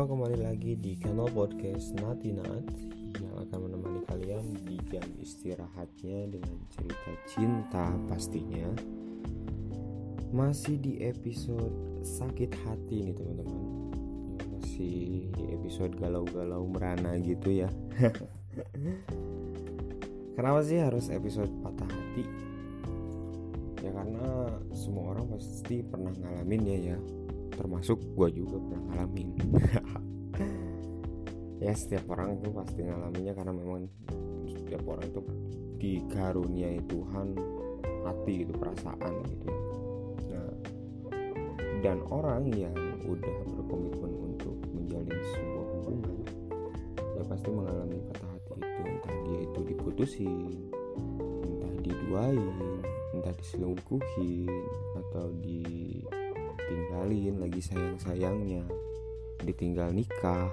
Halo kembali lagi di kanal podcast Nati Nat yang akan menemani kalian di jam istirahatnya dengan cerita cinta pastinya. Masih di episode sakit hati nih teman-teman. Masih di episode galau-galau merana gitu ya. Kenapa sih harus episode patah hati? Ya karena semua orang pasti pernah ngalamin ya ya termasuk gue juga pernah ngalamin. Ya setiap orang itu pasti ngalaminnya karena memang setiap orang itu dikaruniai Tuhan hati gitu perasaan gitu nah dan orang yang udah berkomitmen untuk menjalin sebuah hubungan ya pasti mengalami patah hati itu. Entah dia itu diputusin entah diduain entah diselingkuhin atau di ditinggalin lagi sayang-sayangnya. Ditinggal nikah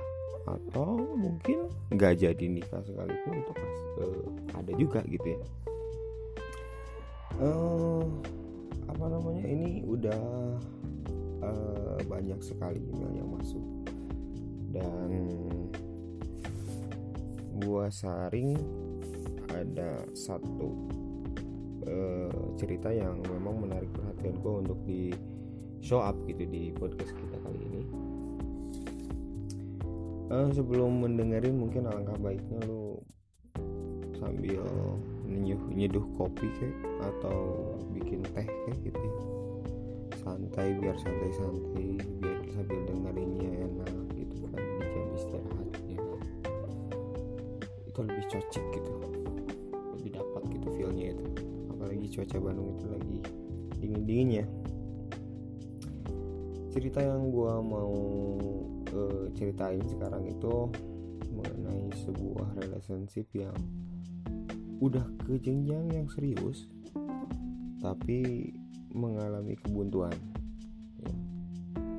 atau mungkin nggak jadi nikah sekalipun itu pas uh, ada juga gitu ya. Uh, apa namanya ini udah uh, banyak sekali email yang masuk. Dan gua saring ada satu uh, cerita yang memang menarik perhatian gua untuk di show up gitu di podcast kita kali ini. Uh, sebelum mendengarin mungkin alangkah baiknya lu sambil nyeduh nyeduh kopi kayak atau bikin teh kayak gitu ya. santai biar santai-santai biar sambil dengerinnya enak gitu kan di jam istirahat ya. Itu lebih cocok gitu. Lebih dapat gitu feelnya itu. Apalagi cuaca Bandung itu lagi dingin-dinginnya cerita yang gue mau uh, ceritain sekarang itu mengenai sebuah relationship yang udah ke jenjang yang serius tapi mengalami kebuntuan. Ya.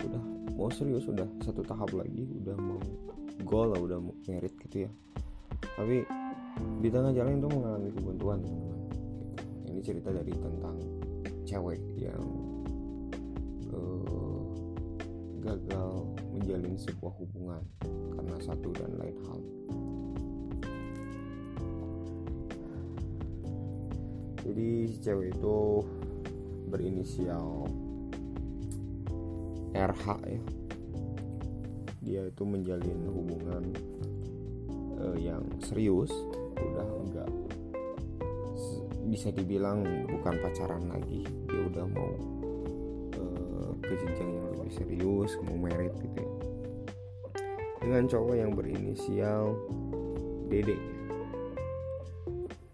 udah mau serius udah satu tahap lagi udah mau goal lah udah mau merit gitu ya. Tapi di tengah jalan itu mengalami kebuntuan ini cerita dari tentang cewek yang gagal menjalin sebuah hubungan karena satu dan lain hal. Jadi si cewek itu berinisial RH ya. Dia itu menjalin hubungan uh, yang serius, udah enggak bisa dibilang bukan pacaran lagi. Dia udah mau uh, ke jenjang serius, mau merit gitu ya. Dengan cowok yang berinisial Dede.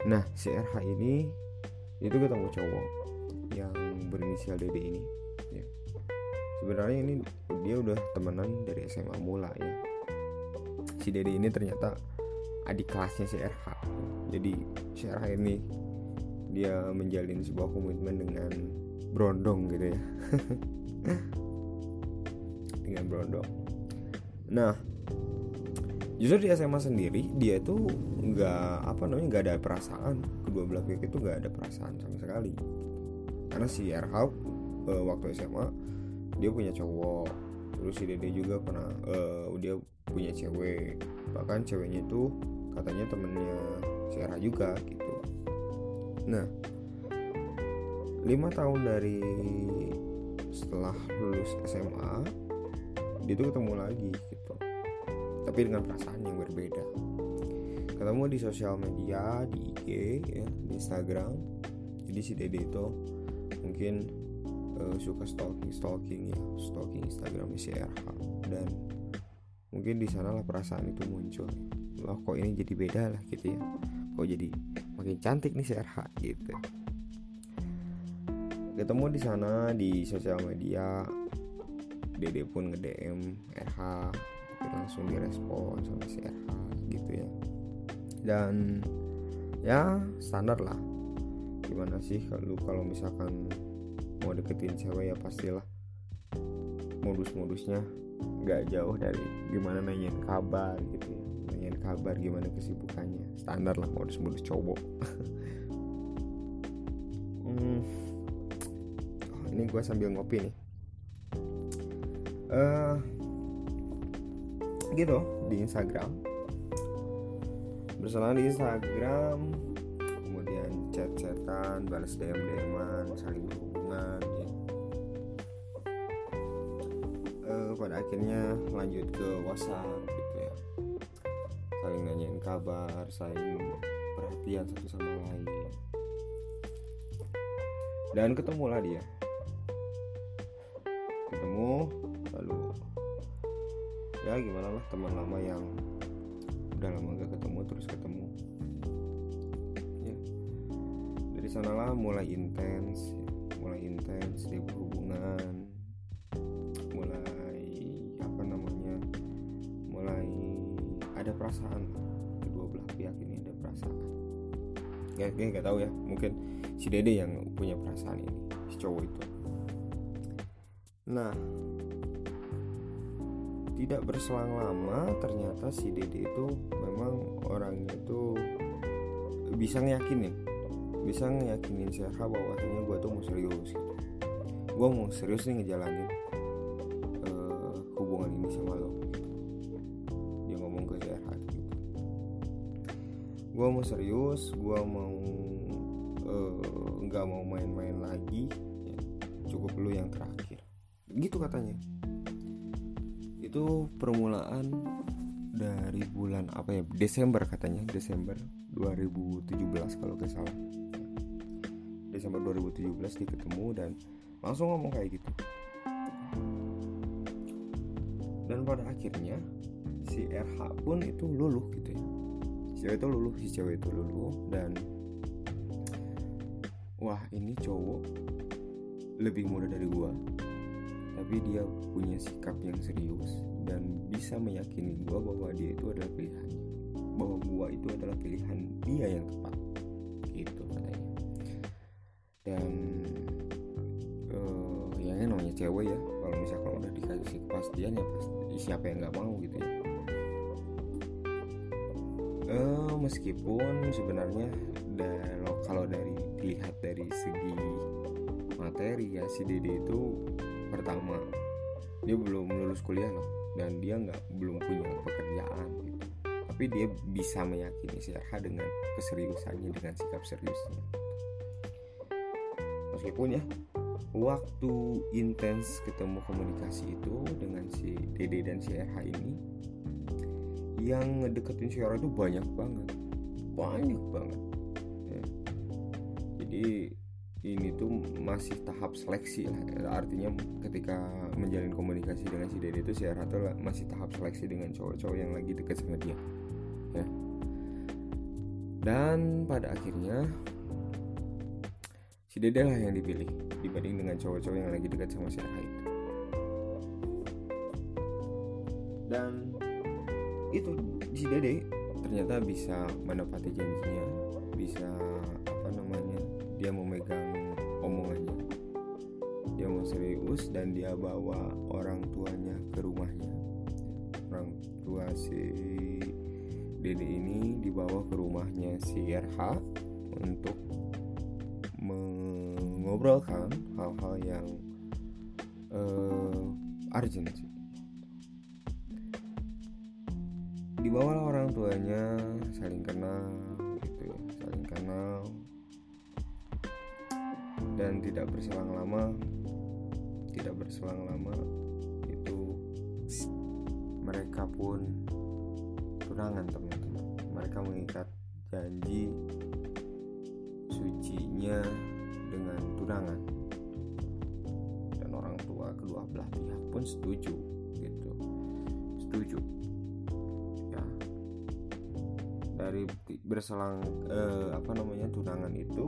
Nah, si RH ini itu ketemu cowok yang berinisial Dede ini ya. Sebenarnya ini dia udah temenan dari SMA mula ya. Si Dede ini ternyata adik kelasnya si RH. Jadi si RH ini dia menjalin sebuah komitmen dengan Brondong gitu ya. dengan Brondong. Nah, justru di SMA sendiri dia tuh nggak apa namanya nggak ada perasaan. Kedua belah pihak itu nggak ada perasaan sama sekali. Karena si Erhau uh, waktu SMA dia punya cowok. Terus si Dede juga pernah uh, dia punya cewek. Bahkan ceweknya itu katanya temennya si Erha juga gitu. Nah lima tahun dari setelah lulus SMA dia tuh ketemu lagi gitu. Tapi dengan perasaan yang berbeda. Ketemu di sosial media di IG ya di Instagram. Jadi si Dede itu mungkin uh, suka stalking stalking ya. Stalking Instagram si RH dan mungkin di sana lah perasaan itu muncul. Loh kok ini jadi beda lah gitu ya. Kok jadi makin cantik nih si RH gitu. Ketemu di sana di sosial media Dede pun nge DM RH langsung direspon sama si RH gitu ya. Dan ya standar lah. Gimana sih kalau kalau misalkan mau deketin cewek ya pastilah modus-modusnya nggak jauh dari gimana nanyain kabar gitu ya. Nanyain kabar gimana kesibukannya. Standar lah modus-modus cowok. Hmm. oh, ini gue sambil ngopi nih uh, gitu. Di Instagram. Berselang di Instagram kemudian chat-chatan balas DM DMan saling berhubungan ya. Uh, pada akhirnya lanjut ke WhatsApp gitu ya. Saling nanyain kabar saling perhatian satu sama lain. Dan ketemulah dia. Ketemu lalu ya gimana lah teman lama yang udah lama gak ketemu terus ketemu. Ya. Dari sanalah mulai intens ya. mulai intens dia berhubungan. Mulai apa namanya mulai ada perasaan. Kedua belah pihak ini ada perasaan. Gak, gak, gak tahu ya mungkin si dede yang punya perasaan ini si cowok itu. Nah tidak berselang lama ternyata si dede itu memang orangnya itu bisa ngeyakinin. Bisa ngeyakinin si Arha bahwasanya gue tuh mau serius gitu. Gue mau serius nih ngejalanin uh, hubungan ini sama lo gitu. dia ngomong ke si gitu. Gue mau serius gue mau nggak uh, mau main-main lagi ya, cukup lu yang terakhir. Gitu katanya itu permulaan dari bulan apa ya? Desember katanya Desember 2017 kalau nggak salah. Desember 2017 dia ketemu dan langsung ngomong kayak gitu. Dan pada akhirnya si RH pun itu luluh gitu ya. Si cewek itu luluh si cewek itu luluh dan wah ini cowok lebih muda dari gua tapi dia punya sikap yang serius dan bisa meyakini gue bahwa dia itu adalah pilihannya bahwa gue itu adalah pilihan dia yang tepat. Gitu katanya. Dan uh, yang namanya cewek ya kalau misalkan udah dikasih kepastian ya pasti siapa yang nggak mau gitu ya. Uh, meskipun sebenarnya kalau dari dilihat dari segi materi ya si Dede itu pertama. Dia belum lulus kuliah loh dan dia nggak belum punya pekerjaan. Gitu tapi dia bisa meyakini si RH dengan keseriusannya dengan sikap seriusnya. Meskipun ya waktu intens ketemu komunikasi itu dengan si Dede dan si RH ini yang ngedeketin si RH itu banyak banget. Banyak banget. Ya. jadi ini tuh masih tahap seleksi lah. Artinya ketika menjalin komunikasi dengan si Dede itu si Arha tuh masih tahap seleksi dengan cowok-cowok yang lagi deket sama dia ya. Dan pada akhirnya si Dede lah yang dipilih dibanding dengan cowok-cowok yang lagi dekat sama si Arha itu dan itu si Dede ternyata bisa menepati janjinya bisa apa namanya dia memegang dan dia bawa orang tuanya ke rumahnya. Orang tua si Dede ini dibawa ke rumahnya si RH untuk mengobrolkan hal-hal yang uh, urgent. Sih dibawa orang tuanya saling kenal gitu ya saling kenal. Dan tidak berselang lama tidak berselang lama itu mereka pun tunangan teman-teman. Mereka mengikat janji sucinya dengan tunangan. Dan orang tua kedua belah pihak pun setuju gitu. Setuju. Ya. Dari berselang eh, apa namanya tunangan itu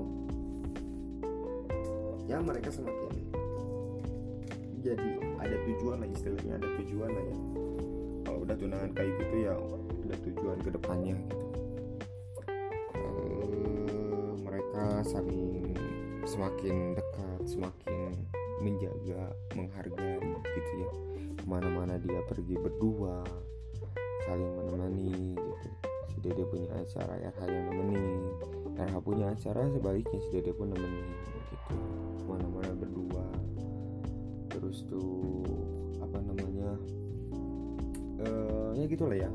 ya mereka semakin jadi ada tujuan lah istilahnya ada tujuan lah ya. Kalau udah tunangan kayak gitu ya ada tujuan ke depannya gitu. Uh, mereka saling semakin dekat semakin menjaga menghargai gitu ya. Ke mana-mana dia pergi berdua saling menemani gitu. Si dede punya acara RH yang nemenin. RH punya acara sebaliknya si dede pun nemenin apa namanya uh, ya ya ya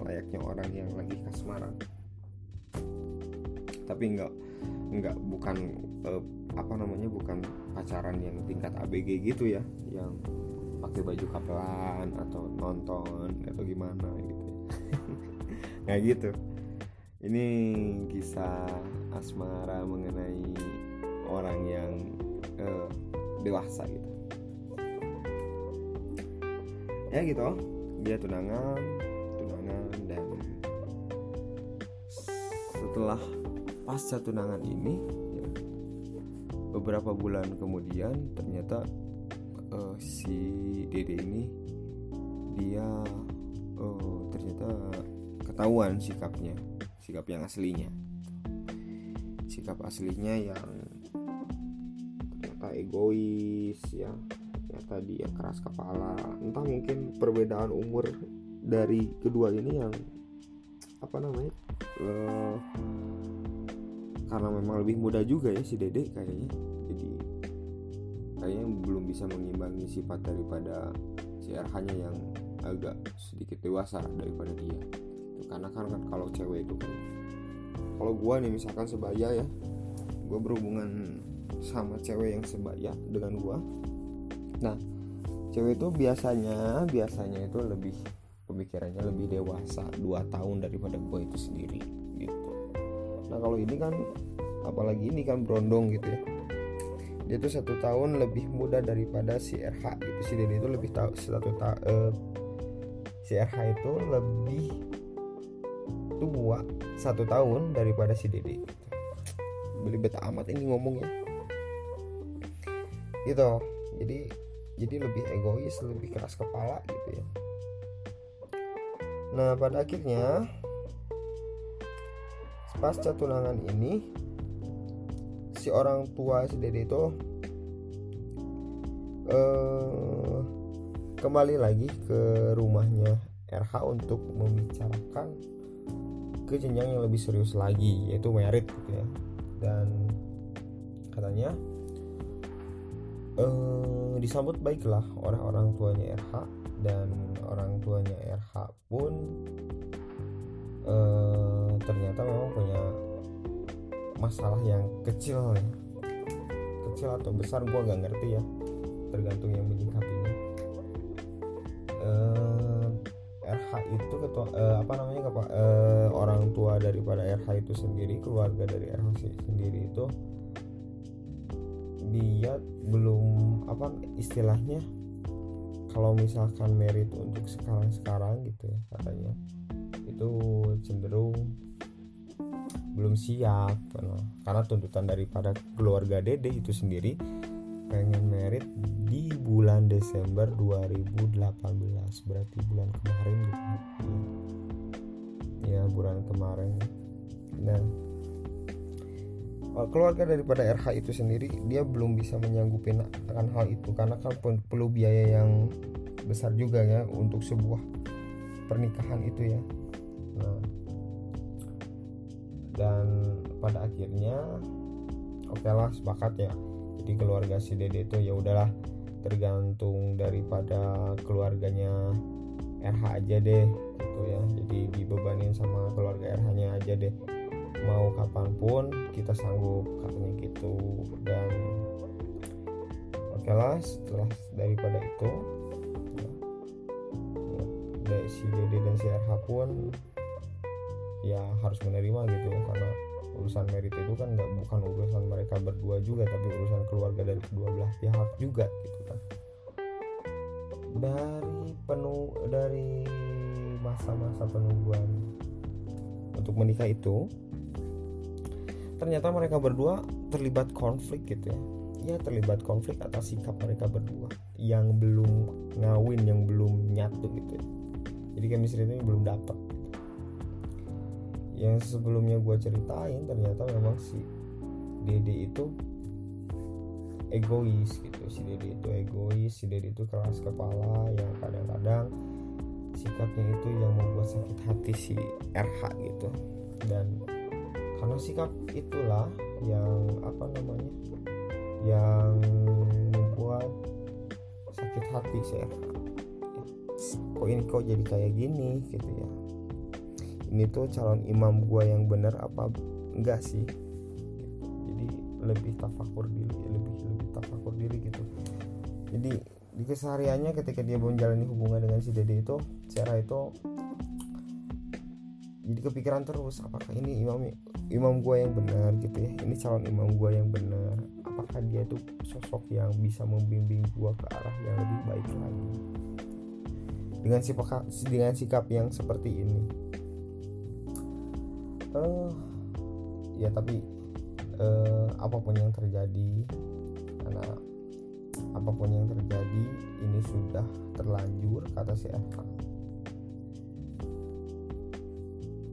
layaknya orang yang lagi kasmaran tapi enggak enggak bukan eh, apa namanya bukan pacaran yang tingkat ABG gitu ya yang pakai baju kapelan atau nonton atau gimana gitu nggak gitu. Ini kisah asmara mengenai orang yang uh, dewasa gitu. Ya gitu dia tunangan tunangan dan setelah pasca tunangan ini ya, beberapa bulan kemudian ternyata uh, si Dede ini dia uh, ternyata ketahuan sikapnya sikap yang aslinya. Sikap aslinya yang ternyata egois ya ternyata dia keras kepala. Entah mungkin perbedaan umur dari kedua ini yang apa namanya uh, karena memang lebih muda juga ya si Dede kayaknya. Jadi kayaknya belum bisa mengimbangi sifat daripada si RH nya yang agak sedikit dewasa daripada dia. Karena kan, kan kalau cewek itu kan kalau gua nih misalkan sebaya ya gua berhubungan sama cewek yang sebaya dengan gua nah cewek itu biasanya biasanya itu lebih pemikirannya lebih dewasa 2 tahun daripada gua itu sendiri gitu. Nah kalau ini kan apalagi ini kan brondong gitu ya. Dia tuh satu tahun lebih muda daripada si RH gitu. Si Dede itu lebih tahu satu ta uh, si RH itu lebih tua satu tahun daripada si Dede gitu. beli beta amat ini ngomongnya. Gitu. Jadi jadi lebih egois lebih keras kepala gitu ya. Nah pada akhirnya pasca tunangan ini si orang tua si Dede itu uh, kembali lagi ke rumahnya RH untuk membicarakan ke jenjang yang lebih serius lagi yaitu merit gitu ya. Dan katanya uh, disambut baiklah oleh orang tuanya RH dan orang tuanya RH pun uh, ternyata memang punya masalah yang kecil ya kecil atau besar gue gak ngerti ya. Tergantung yang menyikapinya. Eh, RH itu ketua uh, apa namanya uh, orang tua daripada RH itu sendiri keluarga dari RH sendiri itu dia belum apa istilahnya kalau misalkan merit untuk sekarang-sekarang gitu ya katanya itu cenderung belum siap karena, karena tuntutan daripada keluarga Dede itu sendiri pengen merit di bulan Desember 2018 berarti bulan kemarin gitu. Ya, bulan kemarin. Dan eh, keluarga daripada RH itu sendiri dia belum bisa menyanggupi akan hal itu. Karena kan perlu biaya yang besar juga ya untuk sebuah pernikahan itu ya. Nah dan pada akhirnya oke okay lah sepakat ya. Jadi keluarga si dede itu ya udahlah tergantung daripada keluarganya RH aja deh gitu ya. Jadi dibebanin sama keluarga RH nya aja deh mau kapan pun kita sanggup katanya gitu. Dan oke okay lah setelah daripada itu ya, ya, si dede dan si RH pun ya harus menerima gitu. Karena urusan merit itu kan nggak bukan urusan mereka berdua juga tapi urusan keluarga dari kedua belah pihak juga gitu kan. Dari penuh dari masa-masa penungguan untuk menikah itu ternyata mereka berdua terlibat konflik gitu ya. Ya terlibat konflik atas sikap mereka berdua yang belum ngawin yang belum nyatu gitu ya. Jadi chemistry ini belum dapat yang sebelumnya gue ceritain ternyata memang si Dede itu egois gitu. Si Dede itu egois si Dede itu keras kepala yang kadang-kadang sikapnya itu yang membuat sakit hati si RH gitu. Dan karena sikap itulah yang apa namanya yang membuat sakit hati RH kok ini kok jadi kayak gini gitu ya. Ini tuh calon imam gua yang bener apa enggak sih? Jadi lebih tafakur diri lebih lebih tafakur diri gitu. Jadi di kesehariannya ketika dia menjalani hubungan dengan si dede itu Sarah itu jadi kepikiran terus apakah ini imam imam gue yang benar gitu ya. Ini calon imam gue yang benar. Apakah dia itu sosok yang bisa membimbing gue ke arah yang lebih baik lagi? Dengan sikap dengan sikap yang seperti ini. Uh, ya tapi uh, apa pun yang terjadi karena apa pun yang terjadi ini sudah terlanjur kata si Eva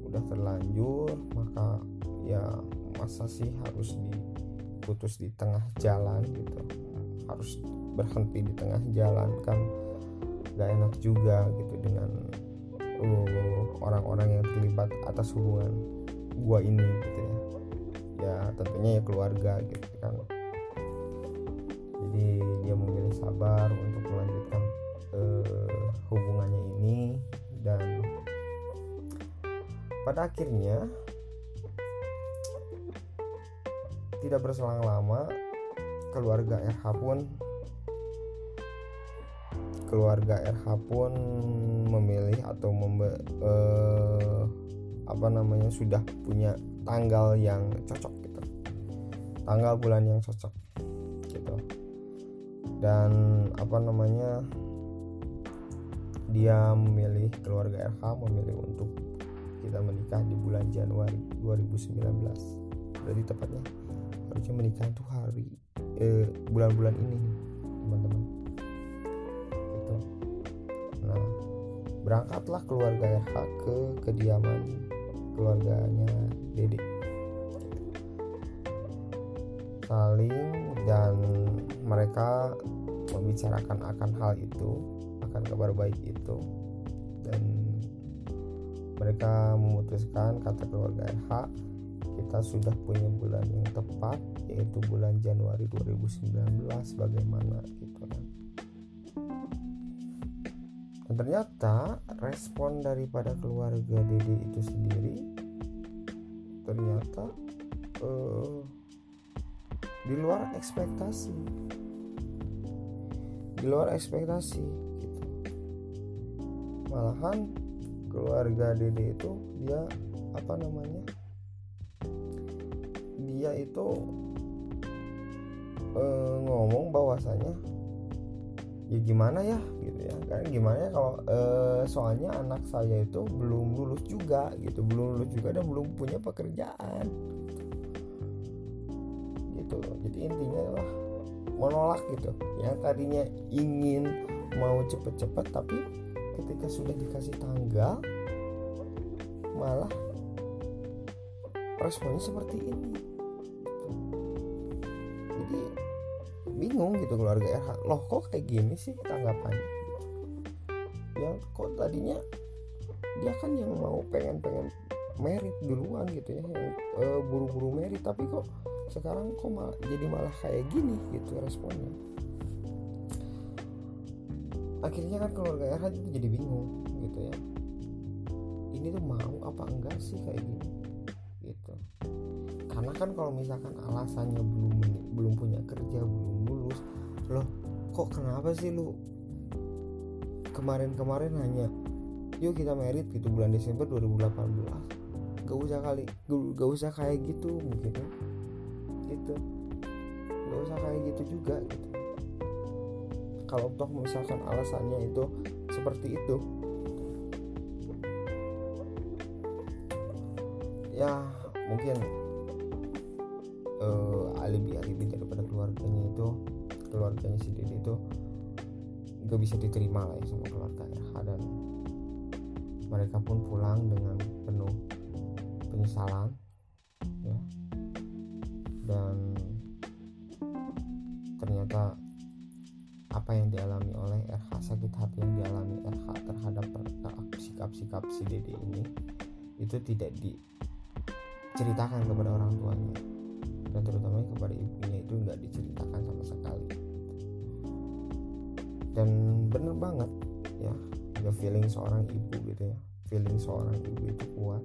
udah terlanjur maka ya masa sih harus diputus di tengah jalan gitu. Harus berhenti di tengah jalan kan gak enak juga gitu dengan uh, orang-orang yang terlibat atas hubungan gua ini gitu ya. Ya tentunya ya keluarga gitu kan. Jadi dia memilih sabar untuk melanjutkan uh, hubungannya ini dan pada akhirnya tidak berselang lama keluarga RH pun keluarga RH pun memilih atau membe, eh, apa namanya sudah punya tanggal yang cocok gitu. Tanggal bulan yang cocok gitu. Dan apa namanya dia memilih keluarga RH memilih untuk kita menikah di bulan Januari 2019 berarti tepatnya harusnya menikah tuh hari eh, bulan-bulan ini teman-teman. Gitu. Nah berangkatlah keluarga RH ke kediaman keluarganya Dede. Saling dan mereka membicarakan akan hal itu akan kabar baik itu. Dan mereka memutuskan kata keluarga RH kita sudah punya bulan yang tepat yaitu bulan Januari 2019 bagaimana gitu kan. Dan ternyata respon daripada keluarga Dede itu sendiri ternyata uh, di luar ekspektasi. Di luar ekspektasi gitu. Malahan keluarga Dede itu dia apa namanya dia itu e, ngomong bahwasanya ya gimana ya? Gitu ya kan gimana ya kalau e, soalnya anak saya itu belum lulus juga gitu belum lulus juga dan belum punya pekerjaan. Gitu jadi intinya lah menolak gitu. Yang tadinya ingin mau cepet-cepet tapi ketika sudah dikasih tanggal malah responnya seperti ini bingung gitu keluarga RH loh kok kayak gini sih tanggapannya ya kok tadinya dia kan yang mau pengen-pengen merit duluan gitu ya yang uh, buru-buru merit tapi kok sekarang kok malah jadi malah kayak gini gitu responnya. Akhirnya kan keluarga RH itu jadi bingung gitu ya. Ini tuh mau apa enggak sih kayak gini? Gitu. Karena kan kalau misalkan alasannya belum belum punya kerja belum loh kok kenapa sih lu kemarin-kemarin hanya yuk kita merit gitu bulan Desember 2018 gak usah kali gak usah kayak gitu mungkin ya. Gitu. Gak usah kayak gitu juga gitu. Kalau toh misalkan alasannya itu seperti itu. Ya mungkin uh, alibi-alibi daripada keluarganya itu keluarganya Dede itu gak bisa diterima lah ya sama keluarga RH dan mereka pun pulang dengan penuh penyesalan ya. Dan ternyata apa yang dialami oleh RH sakit hati yang dialami RH terhadap sikap-sikap si Dede ini itu tidak diceritakan kepada orang tuanya. Dan terutama kepada ibunya itu nggak diceritakan sama sekali dan bener banget ya. Juga feeling seorang ibu gitu ya. Feeling seorang ibu itu kuat.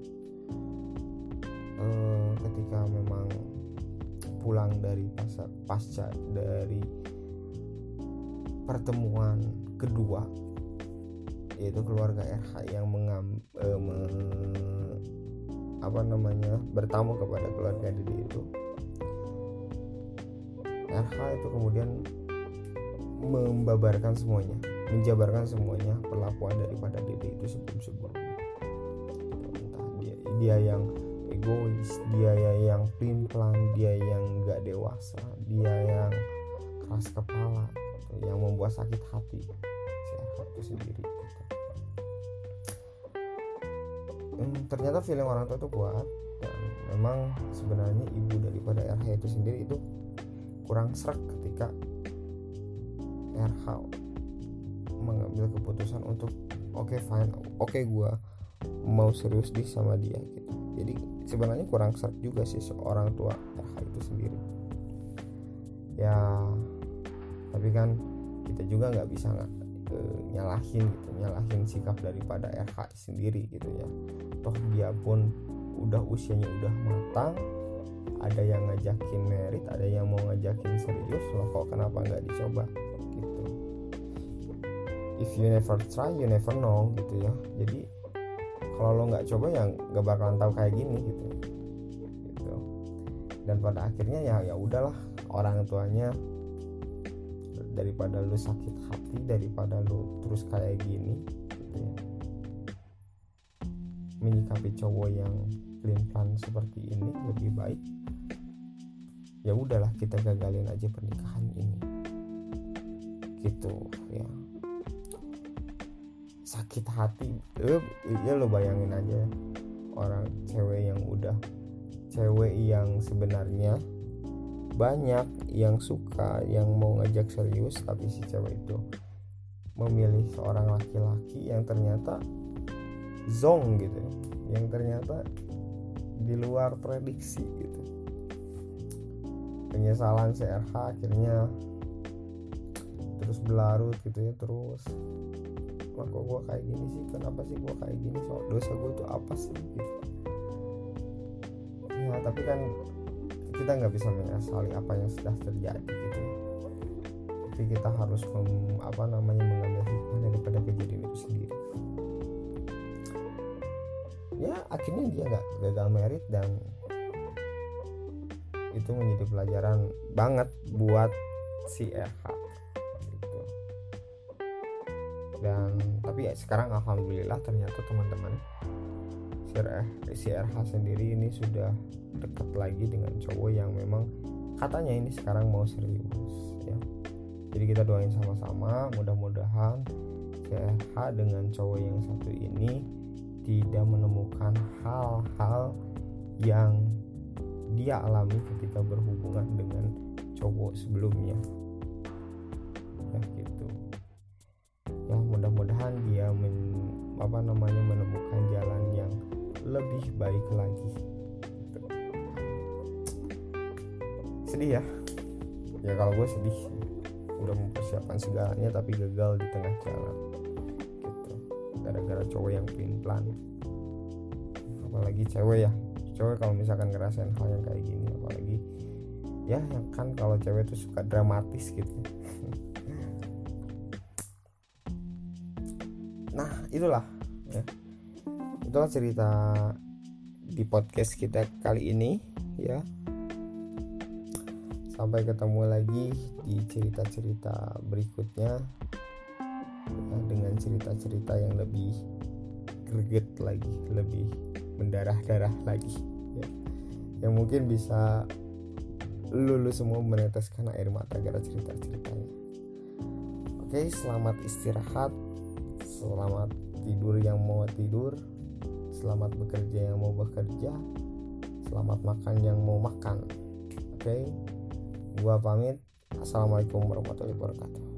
Uh, ketika memang pulang dari pasca, pasca dari pertemuan kedua yaitu keluarga RH yang mengam, uh, me, apa namanya bertamu kepada keluarga Dede itu RH itu kemudian membabarkan semuanya menjabarkan semuanya perlakuan daripada Dede itu sebelum-sebelumnya entah dia dia yang egois dia yang plan dia yang gak dewasa dia yang keras kepala yang membuat sakit hati si itu sendiri. Hmm, ternyata feeling orang tua itu kuat dan memang sebenarnya ibu daripada RH itu sendiri itu kurang serak ketika RH mengambil keputusan untuk oke okay, fine oke okay, gue mau serius di sama dia gitu. Jadi sebenarnya kurang serak juga sih seorang tua RH itu sendiri. Ya tapi kan kita juga nggak bisa nggak e, nyalahin gitu nyalahin sikap daripada RH sendiri gitu ya. Toh dia pun udah usianya udah matang ada yang ngajakin merit ada yang mau ngajakin serius loh kok kenapa nggak dicoba if you never try you never know gitu ya. Jadi kalau lo nggak coba ya nggak bakalan tahu kayak gini gitu. Gitu. Dan pada akhirnya ya ya udahlah orang tuanya daripada lu sakit hati daripada lu terus kayak gini gitu ya. Menyikapi cowok yang plan seperti ini lebih baik ya udahlah kita gagalin aja pernikahan ini. Gitu ya sakit hati. Ya lo bayangin aja orang cewek yang udah cewek yang sebenarnya banyak yang suka yang mau ngajak serius tapi si cewek itu memilih seorang laki-laki yang ternyata zong gitu yang ternyata di luar prediksi gitu. Penyesalan CRH akhirnya terus berlarut gitu ya terus wah kok gue kayak gini sih? Kenapa sih gue kayak gini? So dosa gue tuh apa sih? Gitu. Ya tapi kan kita nggak bisa menyesali apa yang sudah terjadi gitu. Tapi kita harus mem, apa namanya mengambil hikmah daripada kejadian itu sendiri. Ya akhirnya dia nggak gagal merit dan itu menjadi pelajaran banget buat si RH dan tapi ya sekarang alhamdulillah ternyata teman-teman si RH sendiri ini sudah dekat lagi dengan cowok yang memang katanya ini sekarang mau serius ya. Jadi kita doain sama-sama mudah-mudahan si RH dengan cowok yang satu ini tidak menemukan hal-hal yang dia alami ketika berhubungan dengan cowok sebelumnya. Ya gitu ya mudah-mudahan dia men, apa namanya menemukan jalan yang lebih baik lagi. Gitu. sedih ya. Ya kalau gue sedih udah mempersiapkan segalanya tapi gagal di tengah jalan. Gitu. Gara-gara cowok yang pin plan apalagi cewek ya. Cewek kalau misalkan ngerasain hal yang kayak gini apalagi ya kan kalau cewek tuh suka dramatis gitu itulah ya. Itulah cerita di podcast kita kali ini ya. Sampai ketemu lagi di cerita-cerita berikutnya ya, dengan cerita-cerita yang lebih greget lagi lebih mendarah-darah lagi ya. Yang mungkin bisa lulu semua meneteskan air mata gara cerita-ceritanya. Oke selamat istirahat selamat tidur yang mau tidur. Selamat bekerja yang mau bekerja. Selamat makan yang mau makan. Oke? Okay? gua pamit. Assalamualaikum warahmatullahi wabarakatuh